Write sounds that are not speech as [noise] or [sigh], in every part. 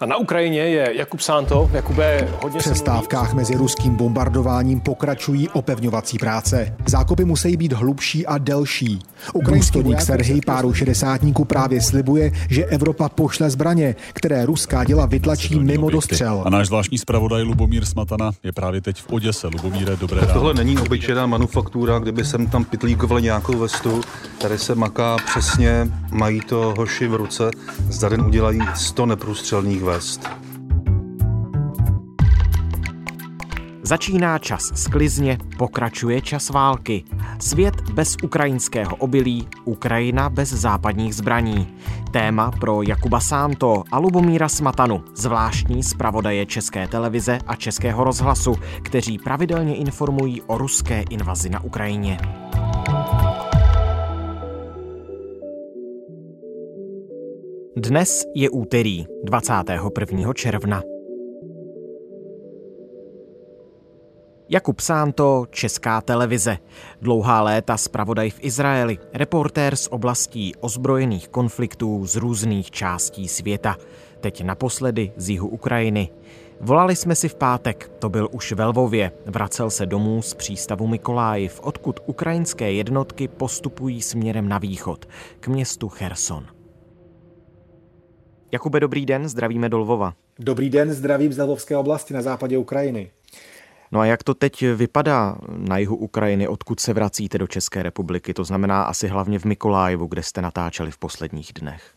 A na Ukrajině je Jakub Santo. Jakube, hodně V přestávkách mezi ruským bombardováním pokračují opevňovací práce. Zákopy musí být hlubší a delší. Důstojník Serhej páru šedesátníků právě slibuje, že Evropa pošle zbraně, které ruská děla vytlačí mimo dostřel. A náš zvláštní zpravodaj Lubomír Smatana je právě teď v Oděse. Lubomíre, dobré ráno. Tohle není obyčejná manufaktura, kdyby sem tam pitlíkovali nějakou vestu. Tady se maká přesně, mají to hoši v ruce. Za den udělají 100 neprůstřelných vest. Začíná čas sklizně, pokračuje čas války. Svět bez ukrajinského obilí, Ukrajina bez západních zbraní. Téma pro Jakuba Sánto a Lubomíra Smatanu, zvláštní zpravodaje České televize a Českého rozhlasu, kteří pravidelně informují o ruské invazi na Ukrajině. Dnes je úterý 21. června. Jakub Sánto, Česká televize. Dlouhá léta zpravodaj v Izraeli, reportér z oblastí ozbrojených konfliktů z různých částí světa. Teď naposledy z jihu Ukrajiny. Volali jsme si v pátek, to byl už ve Lvově. Vracel se domů z přístavu Mikolájiv, odkud ukrajinské jednotky postupují směrem na východ, k městu Cherson. Jakube, dobrý den, zdravíme do Lvova. Dobrý den, zdravím z Lvovské oblasti na západě Ukrajiny. No a jak to teď vypadá na jihu Ukrajiny, odkud se vracíte do České republiky? To znamená asi hlavně v Mikolájevu, kde jste natáčeli v posledních dnech.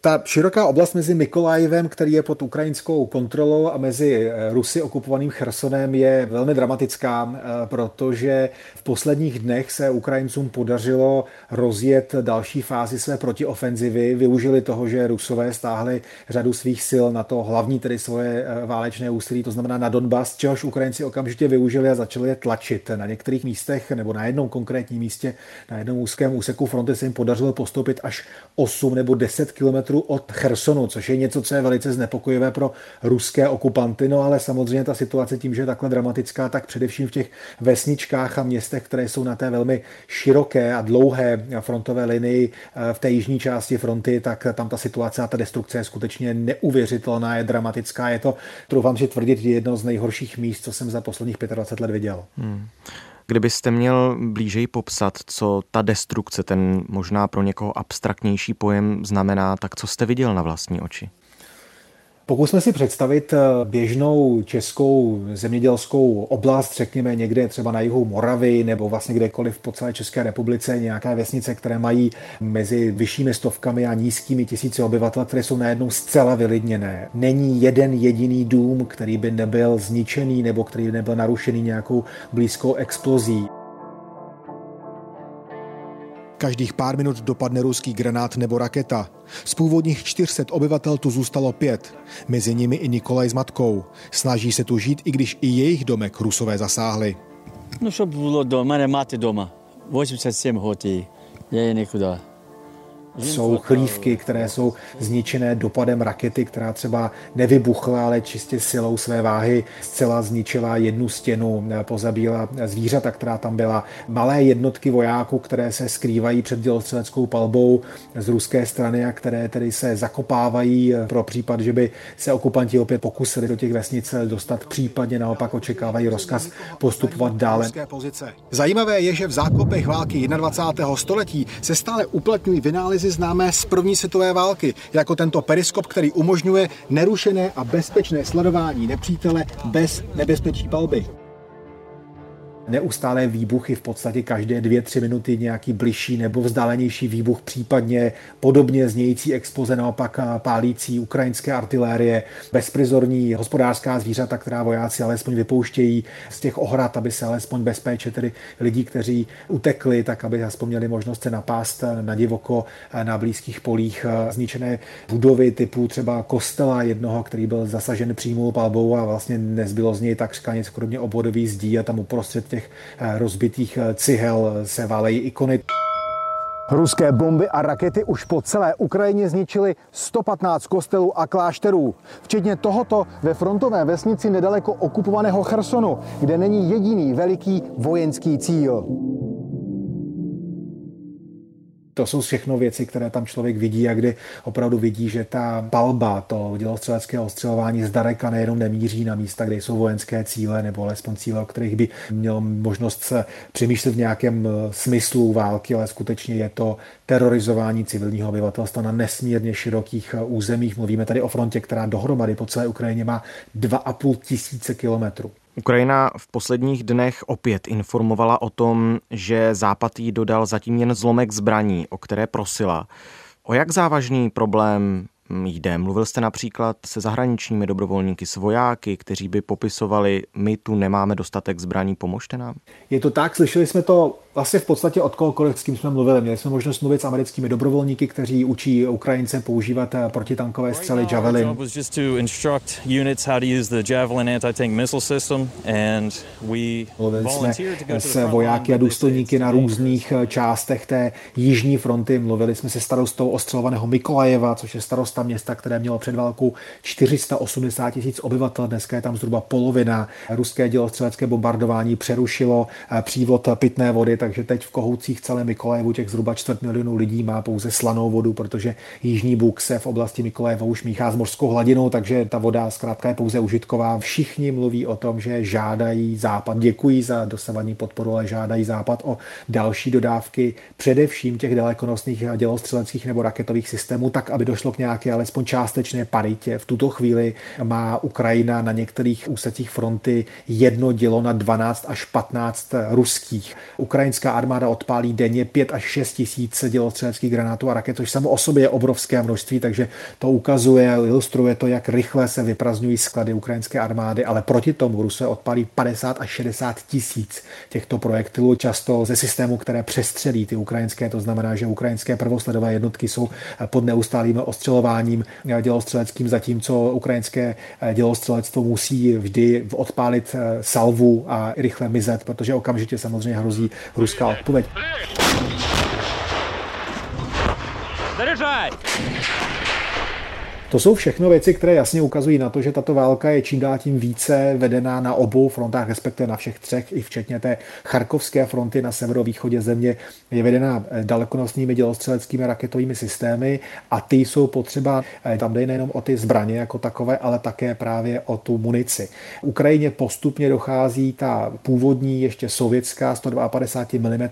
Ta široká oblast mezi Mikolajevem, který je pod ukrajinskou kontrolou, a mezi eh, Rusy okupovaným Chersonem je velmi dramatická, eh, protože v posledních dnech se Ukrajincům podařilo rozjet další fázi své protiofenzivy. Využili toho, že Rusové stáhli řadu svých sil na to hlavní, tedy svoje eh, válečné úsilí, to znamená na Donbass, čehož Ukrajinci okamžitě využili a začali je tlačit. Na některých místech nebo na jednom konkrétním místě, na jednom úzkém úseku fronty se jim podařilo postoupit až 8 nebo 10 km kilometrů od Chersonu, což je něco, co je velice znepokojivé pro ruské okupanty. No ale samozřejmě ta situace tím, že je takhle dramatická, tak především v těch vesničkách a městech, které jsou na té velmi široké a dlouhé frontové linii eh, v té jižní části fronty, tak tam ta situace a ta destrukce je skutečně neuvěřitelná, je dramatická. Je to, troufám si tvrdit, jedno z nejhorších míst, co jsem za posledních 25 let viděl. Hmm. Kdybyste měl blížej popsat, co ta destrukce, ten možná pro někoho abstraktnější pojem znamená, tak co jste viděl na vlastní oči? Pokusme si představit eh, běžnou českou zemědělskou oblast, řekněme někde třeba na jihu Moravy nebo vlastně kdekoliv po celé České republice, nějaké vesnice, které mají mezi vyššími stovkami a nízkými tisíci obyvatel, které jsou najednou zcela vylidněné. Není jeden jediný dům, který by nebyl zničený nebo který by nebyl narušený nějakou blízkou explozí. Každých pár minut dopadne ruský granát nebo raketa. Z původních 400 obyvatel tu zůstalo pět. Mezi nimi i Nikolaj s matkou. Snaží se tu žít, i když i jejich domek rusové zasáhli. No, co bylo doma, nemáte doma. 87 hodí, je někdo. Jsou chlívky, které jsou zničené dopadem rakety, která třeba nevybuchla, ale čistě silou své váhy zcela zničila jednu stěnu, pozabíla zvířata, která tam byla. Malé jednotky vojáků, které se skrývají před dělostřeleckou palbou z ruské strany a které tedy se zakopávají pro případ, že by se okupanti opět pokusili do těch vesnic dostat, případně naopak očekávají rozkaz postupovat dále. Zajímavé je, že v zákopech války 21. století se stále uplatňují vynálezy analýzy známé z první světové války, jako tento periskop, který umožňuje nerušené a bezpečné sledování nepřítele bez nebezpečí palby neustálé výbuchy v podstatě každé dvě, tři minuty nějaký bližší nebo vzdálenější výbuch, případně podobně znějící expoze, naopak pálící ukrajinské artilérie, bezprizorní hospodářská zvířata, která vojáci alespoň vypouštějí z těch ohrad, aby se alespoň bezpečně tedy lidí, kteří utekli, tak aby aspoň měli možnost se napást na divoko na blízkých polích zničené budovy typu třeba kostela jednoho, který byl zasažen přímou palbou a vlastně nezbylo z něj takřka nic kromě obvodových zdí a tam uprostřed těch eh, rozbitých eh, cihel se válejí ikony. Ruské bomby a rakety už po celé Ukrajině zničily 115 kostelů a klášterů, včetně tohoto ve frontové vesnici nedaleko okupovaného Chersonu, kde není jediný veliký vojenský cíl. To jsou všechno věci, které tam člověk vidí a kdy opravdu vidí, že ta palba, to dělostřelecké ostřelování zdaleka nejenom nemíří na místa, kde jsou vojenské cíle nebo alespoň cíle, o kterých by měl možnost se přemýšlet v nějakém eh, smyslu války, ale skutečně je to terorizování civilního obyvatelstva na nesmírně širokých eh, územích. Mluvíme tady o frontě, která dohromady po celé Ukrajině má 2,5 tisíce kilometrů. Ukrajina v posledních dnech opět informovala o tom, že Západ jí dodal zatím jen zlomek zbraní, o které prosila. O jak závažný problém jde? Mluvil jste například se zahraničními dobrovolníky, s vojáky, kteří by popisovali, my tu nemáme dostatek zbraní, pomožte nám? Je to tak, slyšeli jsme to vlastně v podstatě od kohokoliv, s kým jsme mluvili. Měli jsme možnost mluvit s americkými dobrovolníky, kteří učí Ukrajince používat eh, protitankové střely Javelin. Mluvili jsme s vojáky a důstojníky na různých eh, částech té jižní fronty. Mluvili jsme se starostou ostřelovaného Mikolajeva, což je starosta města, které mělo před válkou 480 tisíc obyvatel. Dneska je tam zhruba polovina. Ruské dělostřelecké bombardování přerušilo eh, přívod pitné vody, takže teď v Kohoucích celé Mikolajevu těch zhruba čtvrt milionů lidí má pouze slanou vodu, protože Jižní Bůh se v oblasti Mikolajeva už míchá s mořskou hladinou, takže ta voda zkrátka je pouze užitková. Všichni mluví o tom, že žádají Západ, děkují za dosavadní podporu, ale žádají Západ o další dodávky, především těch dalekonosných dělostřeleckých nebo raketových systémů, tak, aby došlo k nějaké alespoň částečné paritě. V tuto chvíli má Ukrajina na některých úsecích fronty jedno dělo na 12 až 15 ruských. Ukrajina Ukrajinská armáda odpálí denně 5 až 6 tisíc dělostřeleckých granátů a raket, což samo o sobě je obrovské množství, takže to ukazuje, ilustruje to, jak rychle se vyprazňují sklady ukrajinské armády, ale proti tomu Rusové odpálí 50 až 60 tisíc těchto projektilů, často ze systémů, které přestřelí ty ukrajinské, to znamená, že ukrajinské prvosledové jednotky jsou pod neustálým ostřelováním dělostřeleckým, zatímco ukrajinské dělostřelectvo musí vždy odpálit salvu a rychle mizet, protože okamžitě samozřejmě hrozí у скал. Пулять. Заряжай! To jsou všechno věci, které jasně ukazují na to, že tato válka je čím dál tím více vedená na obou frontách, respektive na všech třech, i včetně té charkovské fronty na severovýchodě země, je vedená eh, dalekonosnými dělostřeleckými raketovými systémy a ty jsou potřeba, eh, tam jde nejenom o ty zbraně jako takové, ale také právě o tu munici. Ukrajině postupně dochází ta původní, ještě sovětská 152 mm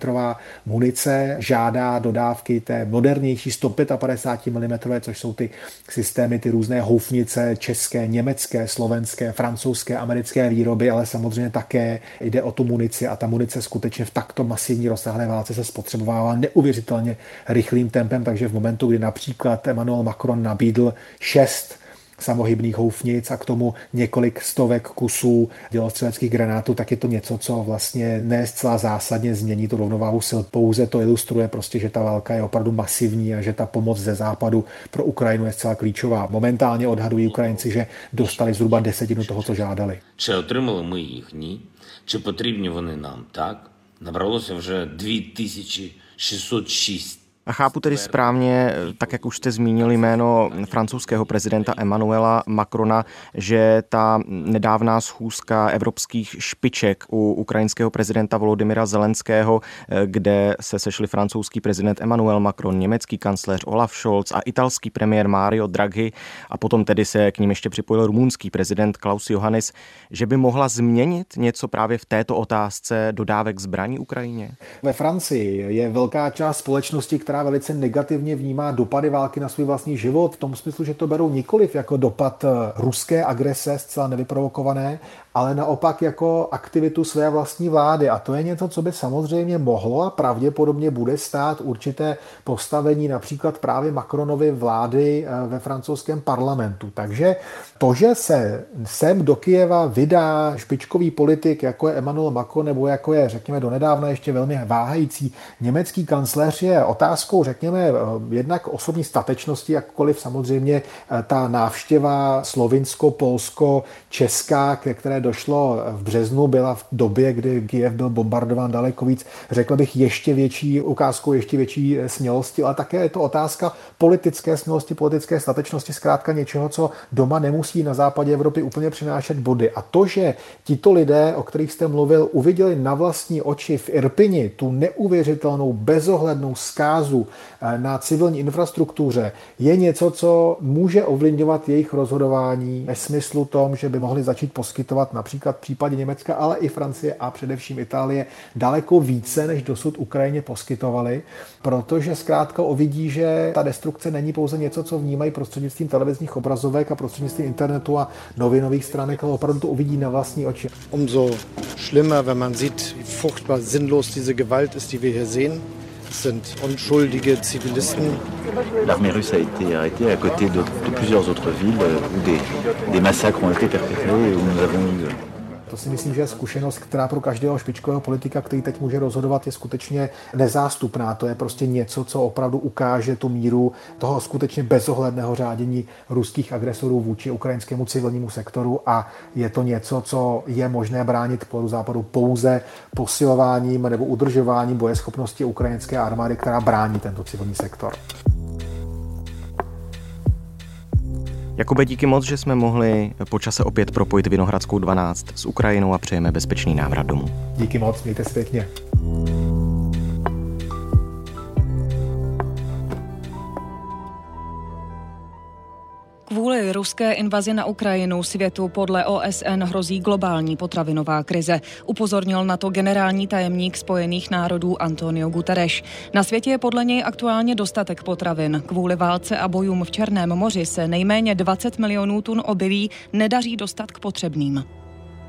munice, žádá dodávky té modernější 155 mm, což jsou ty systémy systémy, ty různé houfnice české, německé, slovenské, francouzské, americké výroby, ale samozřejmě také jde o tu munici a ta munice skutečně v takto masivní rozsáhlé válce se spotřebovává neuvěřitelně rychlým tempem, takže v momentu, kdy například Emmanuel Macron nabídl šest samohybných houfnic a k tomu několik stovek kusů dělostřeleckých granátů, tak je to něco, co vlastně ne zcela zásadně změní tu rovnováhu sil. Pouze to ilustruje prostě, že ta válka je opravdu masivní a že ta pomoc ze západu pro Ukrajinu je zcela klíčová. Momentálně odhadují Ukrajinci, že dostali zhruba desetinu toho, co žádali. Чи отримали ми їх? Ні. Чи потрібні вони нам? Так. Набралося вже 2606 a chápu tedy správně, tak jak už jste zmínili jméno francouzského prezidenta Emmanuela Macrona, že ta nedávná schůzka evropských špiček u ukrajinského prezidenta Volodymyra Zelenského, kde se sešli francouzský prezident Emmanuel Macron, německý kancléř Olaf Scholz a italský premiér Mario Draghi a potom tedy se k ním ještě připojil rumunský prezident Klaus Johannes, že by mohla změnit něco právě v této otázce dodávek zbraní Ukrajině? Ve Francii je velká část společnosti, která velice negativně vnímá dopady války na svůj vlastní život, v tom smyslu, že to berou nikoliv jako dopad eh, ruské agrese, zcela nevyprovokované, ale naopak jako aktivitu své vlastní vlády. A to je něco, co by samozřejmě mohlo a pravděpodobně bude stát určité postavení například právě Macronovy vlády eh, ve francouzském parlamentu. Takže to, že se sem do Kijeva vydá špičkový politik, jako je Emmanuel Macron, nebo jako je, řekněme, donedávna ještě velmi váhající německý kancléř, je otázkou, řekněme, eh, jednak osobní statečnosti, jakkoliv samozřejmě eh, ta návštěva slovinsko, polsko, česká, které došlo v březnu, byla v době, kdy Kiev byl bombardován daleko víc, řekl bych, ještě větší ukázkou, ještě větší smělosti, ale také je to otázka politické smělosti, politické statečnosti, zkrátka něčeho, co doma nemusí na západě Evropy úplně přinášet body. A to, že tito lidé, o kterých jste mluvil, uviděli na vlastní oči v Irpini tu neuvěřitelnou, bezohlednou zkázu eh, na civilní infrastruktuře, je něco, co může ovlivňovat jejich rozhodování ve smyslu tom, že by mohli začít poskytovat například v případě Německa, ale i Francie a především Itálie daleko více, než dosud Ukrajině poskytovali, protože zkrátka ovidí, že ta destrukce není pouze něco, co vnímají prostřednictvím televizních obrazovek a prostřednictvím internetu a novinových stránek, ale opravdu to uvidí na vlastní oči. Umso schlimmer, wenn man sieht, wie furchtbar sinnlos diese Gewalt ist, die wir hier sehen. L'armée russe a été arrêtée à côté de, plusieurs autres villes où des, des massacres ont été perpétrés et où nous avons eu to si myslím, že je zkušenost, která pro každého špičkového politika, který teď může rozhodovat, je skutečně nezástupná. To je prostě něco, co opravdu ukáže tu míru toho skutečně bezohledného řádění ruských agresorů vůči ukrajinskému civilnímu sektoru a je to něco, co je možné bránit polu západu pouze posilováním nebo udržováním bojeschopnosti ukrajinské armády, která brání tento civilní sektor. Jakube, díky moc, že jsme mohli po čase opět propojit Vinohradskou 12 s Ukrajinou a přejeme bezpečný návrat domů. Díky moc, mějte se pěkně. Kvůli ruské invazi na Ukrajinu světu podle OSN hrozí globální potravinová krize. Upozornil na to generální tajemník Spojených národů Antonio Guterres. Na světě je podle něj aktuálně dostatek potravin. Kvůli válce a bojům v Černém moři se nejméně 20 milionů tun obilí nedaří dostat k potřebným.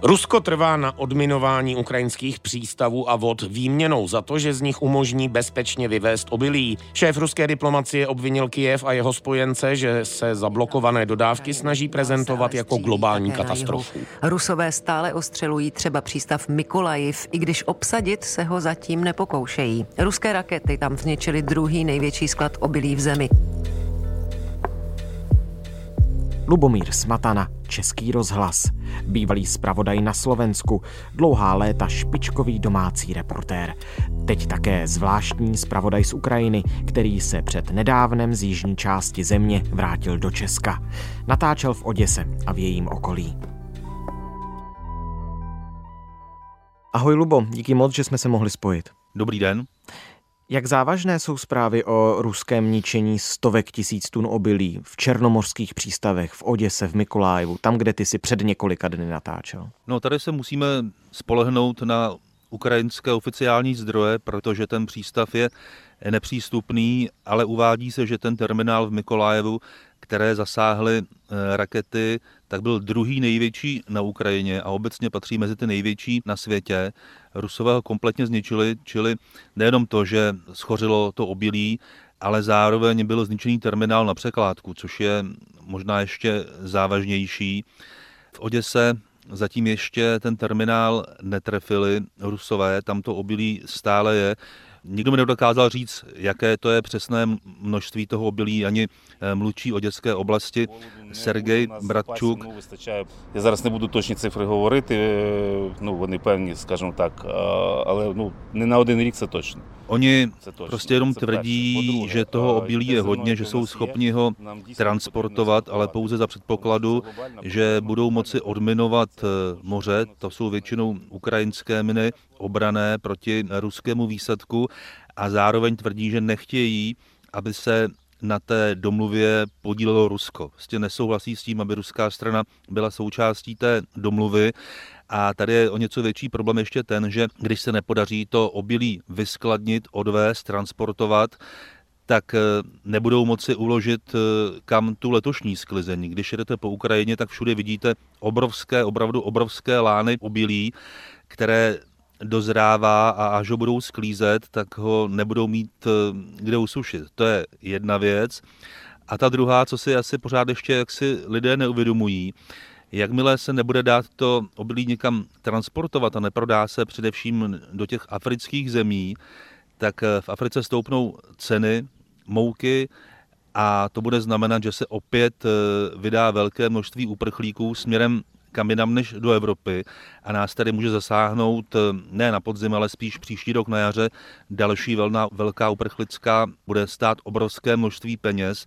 Rusko trvá na odminování ukrajinských přístavů a vod výměnou za to, že z nich umožní bezpečně vyvést obilí. Šéf ruské diplomacie obvinil Kijev a jeho spojence, že se zablokované dodávky snaží prezentovat jako globální katastrofu. Rusové stále ostřelují třeba přístav Mikolajiv, i když obsadit se ho zatím nepokoušejí. Ruské rakety tam zničily druhý největší sklad obilí v zemi. Lubomír Smatana, Český rozhlas, bývalý zpravodaj na Slovensku, dlouhá léta špičkový domácí reportér. Teď také zvláštní zpravodaj z Ukrajiny, který se před nedávnem z jižní části země vrátil do Česka. Natáčel v Oděse a v jejím okolí. Ahoj Lubo, díky moc, že jsme se mohli spojit. Dobrý den. Jak závažné jsou zprávy o ruském ničení stovek tisíc tun obilí v černomorských přístavech, v Oděse, v Mikolájevu, tam, kde ty si před několika dny natáčel? No tady se musíme spolehnout na ukrajinské oficiální zdroje, protože ten přístav je nepřístupný, ale uvádí se, že ten terminál v Mikolájevu, které zasáhly eh, rakety, tak byl druhý největší na Ukrajině a obecně patří mezi ty největší na světě. Rusové ho kompletně zničili, čili nejenom to, že schořilo to obilí, ale zároveň byl zničený terminál na překládku, což je možná ještě závažnější. V Oděse zatím ještě ten terminál netrefili Rusové, tam to obilí stále je. Nikdo mi nedokázal říct, jaké to je přesné množství toho obilí, ani eh, mluvčí o dětské oblasti. Sergej Bratčuk. Я зараз не буду точні цифри говорити, ну вони певні, скажімо так, але ну не на один рік це точно. Oni prostě jenom tvrdí, že toho obilí je hodně, že jsou schopni ho transportovat, ale pouze za předpokladu, že budou moci odminovat eh, moře. To jsou většinou ukrajinské miny obrané proti ruskému výsadku a zároveň tvrdí, že nechtějí, aby se na té domluvě podílelo Rusko. Prostě nesouhlasí s tím, aby ruská strana byla součástí té domluvy. A tady je o něco větší problém ještě ten, že když se nepodaří to obilí vyskladnit, odvést, transportovat, tak eh, nebudou moci uložit eh, kam tu letošní sklizeň. Když jedete po Ukrajině, tak všude vidíte obrovské, opravdu obrovské lány obilí, které dozrává a až ho budou sklízet, tak ho nebudou mít eh, kde usušit. To je jedna věc. A ta druhá, co si asi pořád ještě jaksi lidé neuvědomují, jakmile se nebude dát to obilí někam transportovat a neprodá se především do těch afrických zemí, tak eh, v Africe stoupnou ceny mouky a to bude znamenat, že se opět eh, vydá velké množství uprchlíků směrem kam jinam než do Evropy a nás tady může zasáhnout ne na podzim, ale spíš příští rok na jaře další velná, velká uprchlická, bude stát obrovské množství peněz,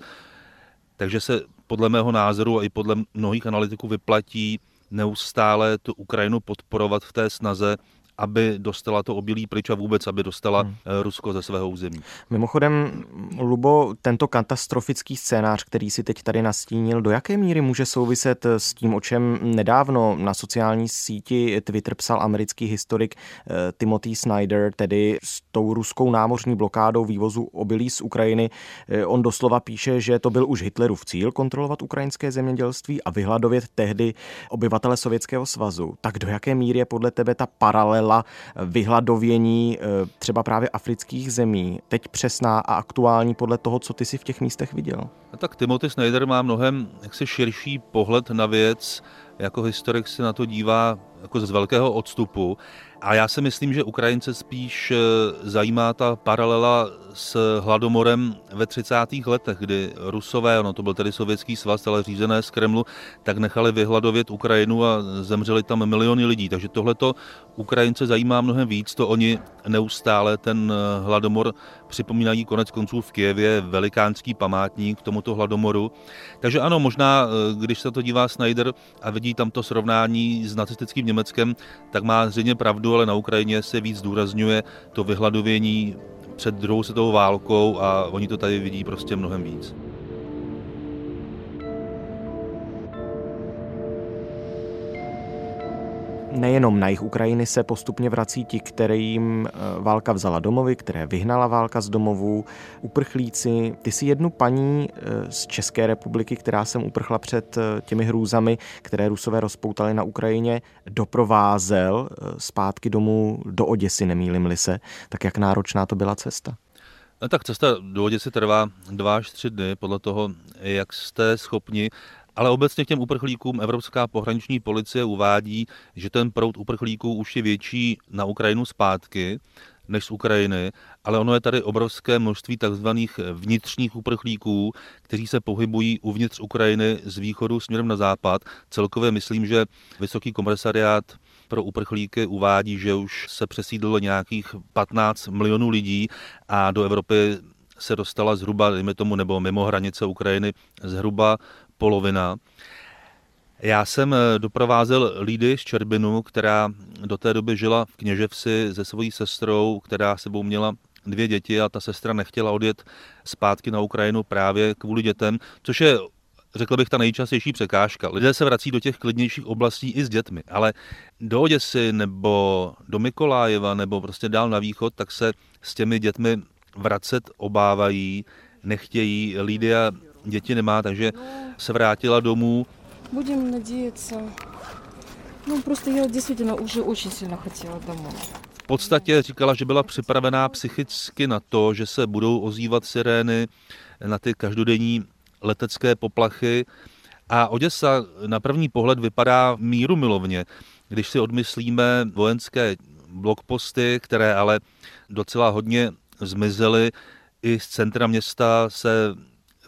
takže se podle mého názoru a i podle mnohých analytiků vyplatí neustále tu Ukrajinu podporovat v té snaze aby dostala to obilí pryč a vůbec, aby dostala hmm. Eh, Rusko ze svého území. Mimochodem, Lubo, tento katastrofický scénář, který si teď tady nastínil, do jaké míry může souviset s tím, o čem nedávno na sociální síti Twitter psal americký historik eh, Timothy Snyder, tedy s tou ruskou námořní blokádou vývozu obilí z Ukrajiny. Eh, on doslova píše, že to byl už Hitlerův cíl kontrolovat ukrajinské zemědělství a vyhladovět tehdy obyvatele Sovětského svazu. Tak do jaké míry je podle tebe ta paralela paralela vyhladovění eh, třeba právě afrických zemí teď přesná a aktuální podle toho, co ty si v těch místech viděl? A tak Timothy Snyder má mnohem jaksi širší pohled na věc, jako historik se na to dívá jako z velkého odstupu. A já si myslím, že Ukrajince spíš eh, zajímá ta paralela s hladomorem ve 30. letech, kdy Rusové, ono to byl tedy sovětský svaz, ale řízené z Kremlu, tak nechali vyhladovět Ukrajinu a zemřeli tam miliony lidí. Takže tohleto Ukrajince zajímá mnohem víc, to oni neustále ten eh, hladomor připomínají konec konců v Kijevě velikánský památník k tomuto hladomoru. Takže ano, možná, eh, když se to dívá Snyder a vidí tam to srovnání s nacistickým Německem, tak má zřejmě pravdu, ale na Ukrajině se víc zdůrazňuje to vyhladovění před druhou světovou válkou a oni to tady vidí prostě mnohem víc. Nejenom na jich Ukrajiny se postupně vrací ti, kterým eh, válka vzala domovy, které vyhnala válka z domovů, uprchlíci. Ty si jednu paní eh, z České republiky, která sem uprchla před eh, těmi hrůzami, které Rusové rozpoutali na Ukrajině, doprovázel zpátky domů do Oděsy, nemýlim-li se. Tak jak náročná to byla cesta? Tak cesta do Oděsy trvá dva až tři dny, podle toho, jak jste schopni ale obecně k těm uprchlíkům Evropská pohraniční policie uvádí, že ten proud uprchlíků už je větší na Ukrajinu zpátky než z Ukrajiny, ale ono je tady obrovské množství takzvaných vnitřních uprchlíků, kteří se pohybují uvnitř Ukrajiny z východu směrem na západ. Celkově myslím, že Vysoký komisariát pro uprchlíky uvádí, že už se přesídlilo nějakých 15 milionů lidí a do Evropy se dostala zhruba, dejme tomu, nebo mimo hranice Ukrajiny, zhruba polovina. Já jsem eh, doprovázel Lídy z Čerbinu, která do té doby žila v Kněževsi se svojí sestrou, která sebou měla dvě děti a ta sestra nechtěla odjet zpátky na Ukrajinu právě kvůli dětem, což je řekl bych, ta nejčastější překážka. Lidé se vrací do těch klidnějších oblastí i s dětmi, ale do Oděsy nebo do Mikolájeva nebo prostě dál na východ, tak se s těmi dětmi vracet obávají, nechtějí. Lídia děti nemá, takže se vrátila domů. Budem надеяться. No, prostě já действительно už очень сильно хотела domů. V podstatě říkala, že byla připravená psychicky na to, že se budou ozývat sirény na ty každodenní letecké poplachy. A Oděsa na první pohled vypadá míru milovně, když si odmyslíme vojenské blokposty, které ale docela hodně zmizely. I z centra města se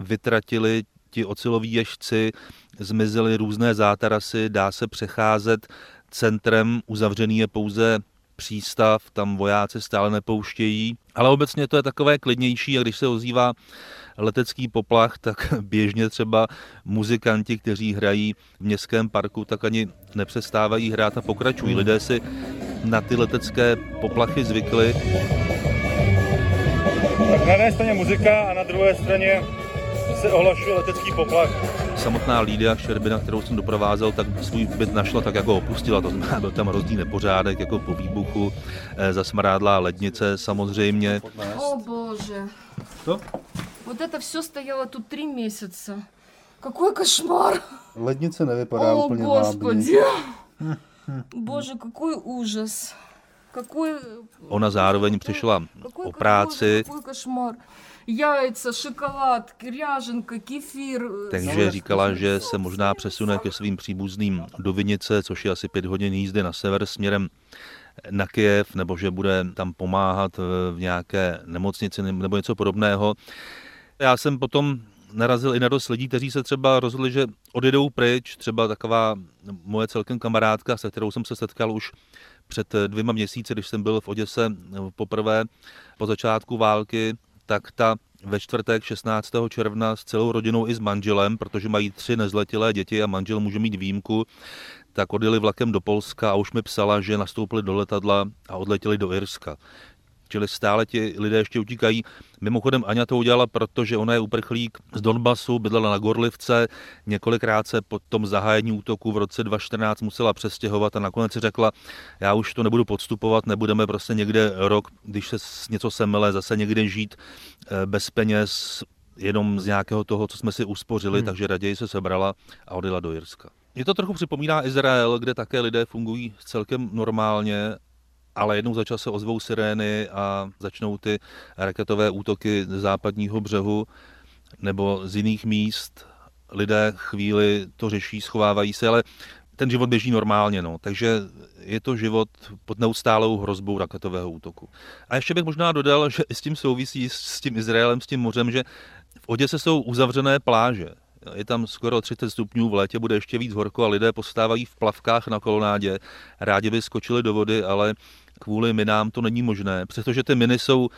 vytratili ti ociloví ježci, zmizely různé zátarasy, dá se přecházet centrem, uzavřený je pouze přístav, tam vojáci stále nepouštějí, ale obecně to je takové klidnější a když se ozývá letecký poplach, tak [laughs] běžně třeba muzikanti, kteří hrají v městském parku, tak ani nepřestávají hrát a pokračují. Lidé si na ty letecké poplachy zvykli. Tak na jedné straně muzika a na druhé straně se ohlašuje letecký poplach. Samotná Lídia Šerbina, kterou jsem doprovázel, tak svůj byt našla tak, jako opustila. To znamená, byl tam rozdíl nepořádek, jako po výbuchu, eh, zasmrádlá lednice samozřejmě. O bože. Co? Вот это все стояло тут три месяца. Какой кошмар. Lednice nevypadá О, úplně господи. Bože, какой ужас. Ona zároveň přišla o práci. Takže říkala, že se možná přesune ke svým příbuzným do Vinice, což je asi pět hodin jízdy na sever směrem na Kiev, nebo že bude tam pomáhat v nějaké nemocnici nebo něco podobného. Já jsem potom narazil i na dost lidí, kteří se třeba rozhodli, že odjedou pryč. Třeba taková moje celkem kamarádka, se kterou jsem se setkal už před dvěma měsíci, když jsem byl v Oděse poprvé po začátku války, tak ta ve čtvrtek 16. června s celou rodinou i s manželem, protože mají tři nezletilé děti a manžel může mít výjimku, tak odjeli vlakem do Polska a už mi psala, že nastoupili do letadla a odletěli do Irska. Čili stále ti lidé ještě utíkají. Mimochodem Aňa to udělala, protože ona je uprchlík z Donbasu, bydlela na Gorlivce, několikrát se po tom zahájení útoku v roce 2014 musela přestěhovat a nakonec si řekla, já už to nebudu podstupovat, nebudeme prostě někde rok, když se něco semele, zase někde žít eh, bez peněz, jenom z nějakého toho, co jsme si uspořili, hmm. takže raději se sebrala a odjela do Jirska. Je to trochu připomíná Izrael, kde také lidé fungují celkem normálně ale jednou za čas se ozvou sirény a začnou ty raketové útoky z západního břehu nebo z jiných míst. Lidé chvíli to řeší, schovávají se, ale ten život běží normálně, no. takže je to život pod neustálou hrozbou raketového útoku. A ještě bych možná dodal, že s tím souvisí s tím Izraelem, s tím mořem, že v Oděse jsou uzavřené pláže je tam skoro 30 stupňů, v létě bude ještě víc horko a lidé postávají v plavkách na kolonádě. Rádi by skočili do vody, ale kvůli minám to není možné, přestože ty miny jsou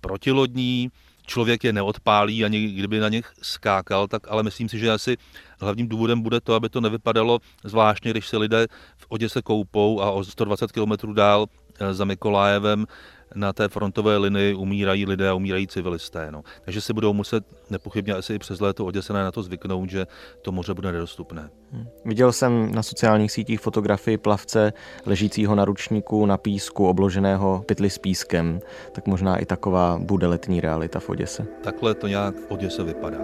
protilodní, člověk je neodpálí ani kdyby na nich skákal, tak ale myslím si, že asi hlavním důvodem bude to, aby to nevypadalo zvláštně, když se lidé v Oděse koupou a o 120 km dál eh, za Mikolájevem na té frontové linii umírají lidé a umírají civilisté. No. Takže si budou muset nepochybně asi i přes léto oděsené na to zvyknout, že to moře bude nedostupné. Hmm. Viděl jsem na sociálních sítích fotografii plavce ležícího na ručníku na písku, obloženého pytli s pískem. Tak možná i taková bude letní realita v Oděse. Takhle to nějak v Oděse vypadá.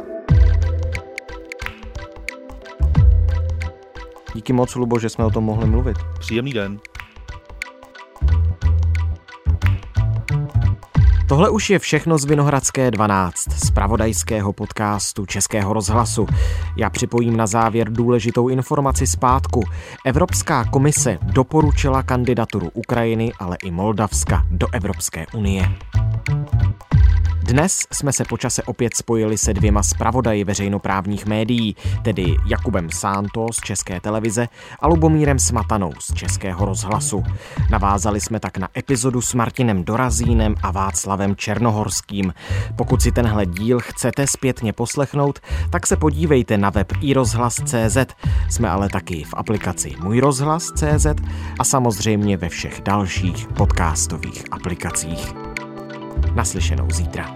Díky moc, Lubo, že jsme o tom mohli mluvit. Příjemný den. Tohle už je všechno z Vinohradské 12, z pravodajského podcastu Českého rozhlasu. Já připojím na závěr důležitou informaci zpátku. Evropská komise doporučila kandidaturu Ukrajiny, ale i Moldavska do Evropské unie. Dnes jsme se počase opět spojili se dvěma zpravodaji veřejnoprávních médií, tedy Jakubem Sánto z České televize a Lubomírem Smatanou z Českého rozhlasu. Navázali jsme tak na epizodu s Martinem Dorazínem a Václavem Černohorským. Pokud si tenhle díl chcete zpětně poslechnout, tak se podívejte na web iRozhlas.cz. Jsme ale taky v aplikaci Můj rozhlas.cz a samozřejmě ve všech dalších podcastových aplikacích. Naslyšenou zítra.